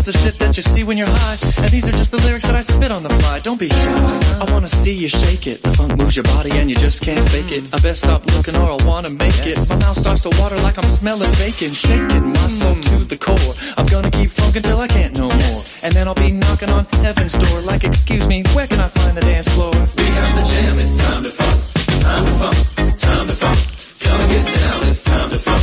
just the shit that you see when you're high. And these are just the lyrics that I spit on the fly. Don't be shy. I wanna see you shake it. The funk moves your body and you just can't fake it. I best stop looking or I wanna make it. My mouth starts to water like I'm smelling bacon. Shaking my soul to the core. I'm gonna keep funkin' till I can't no more. And then I'll be knocking on heaven's door like, excuse me, where can I find the dance floor? We have the jam, it's time to funk. Time to funk, time to funk. Come and get down, it's time to funk.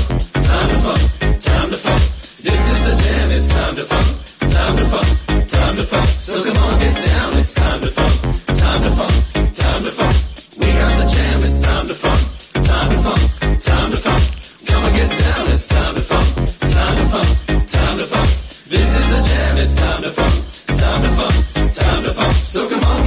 Time to funk, time to funk. This is the jam, it's time to funk time to funk, time to funk. So come on, get down. It's time to funk, time to funk, time to funk. We got the jam. It's time to funk, time to funk, time to funk. Come on, get down. It's time to funk, time to funk, time to funk. This is the jam. It's time to funk, time to funk, time to funk. So come on.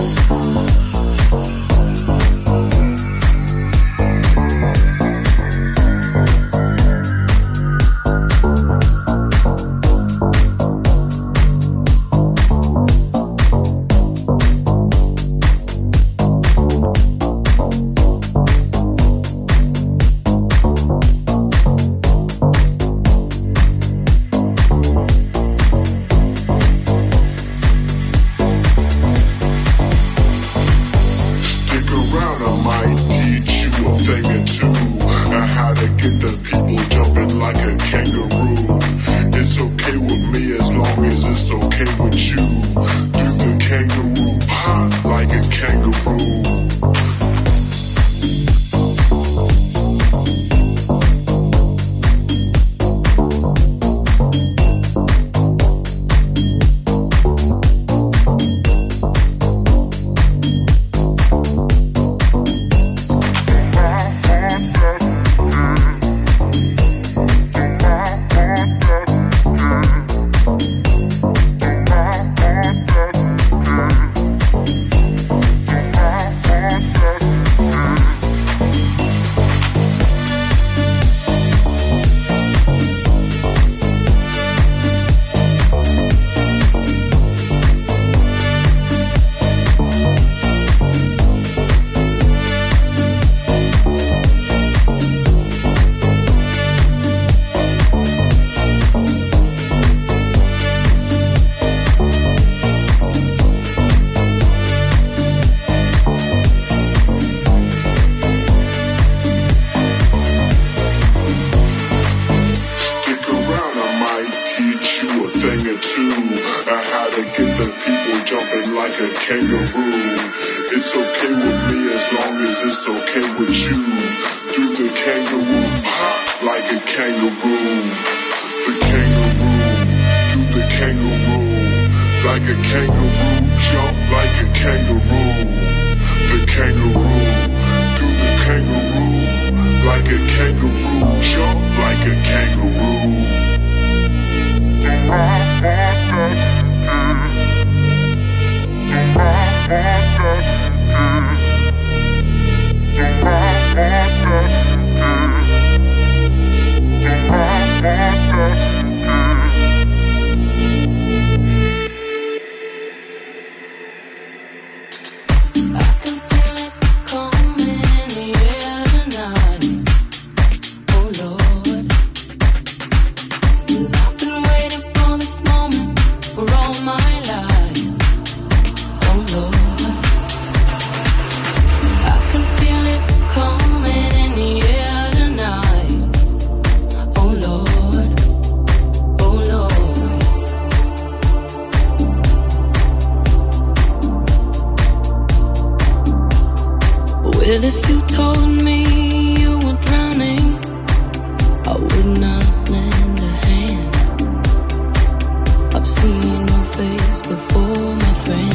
place before, my friend.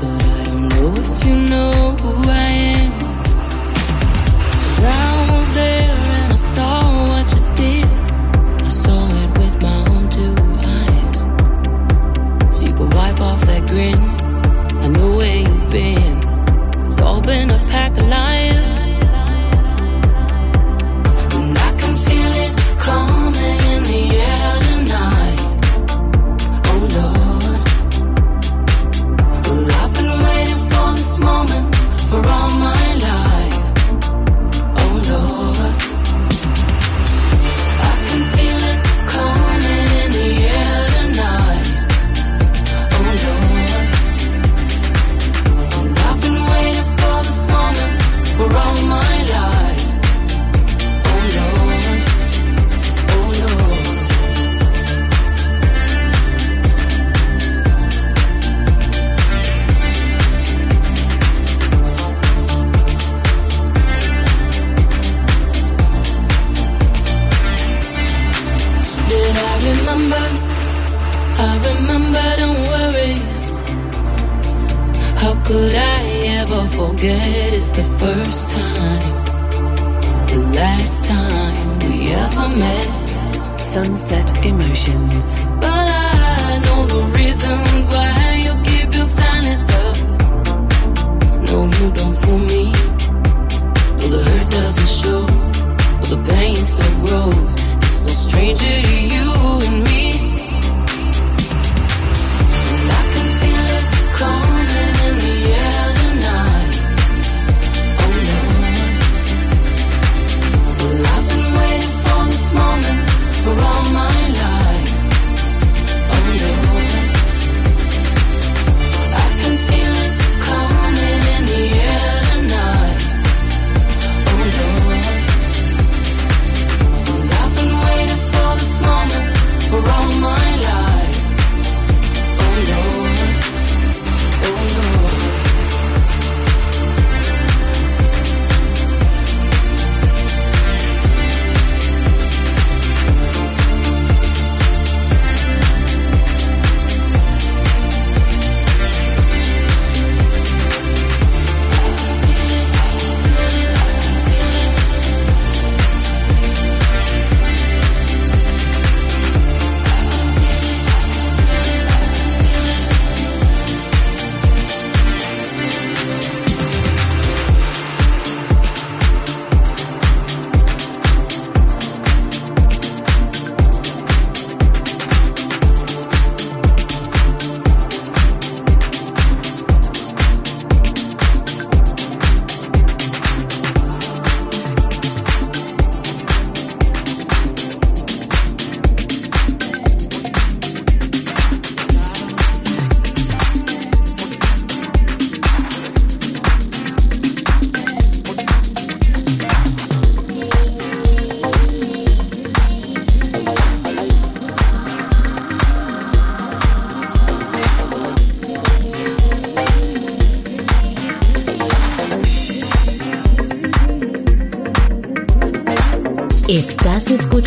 But I don't know if you know.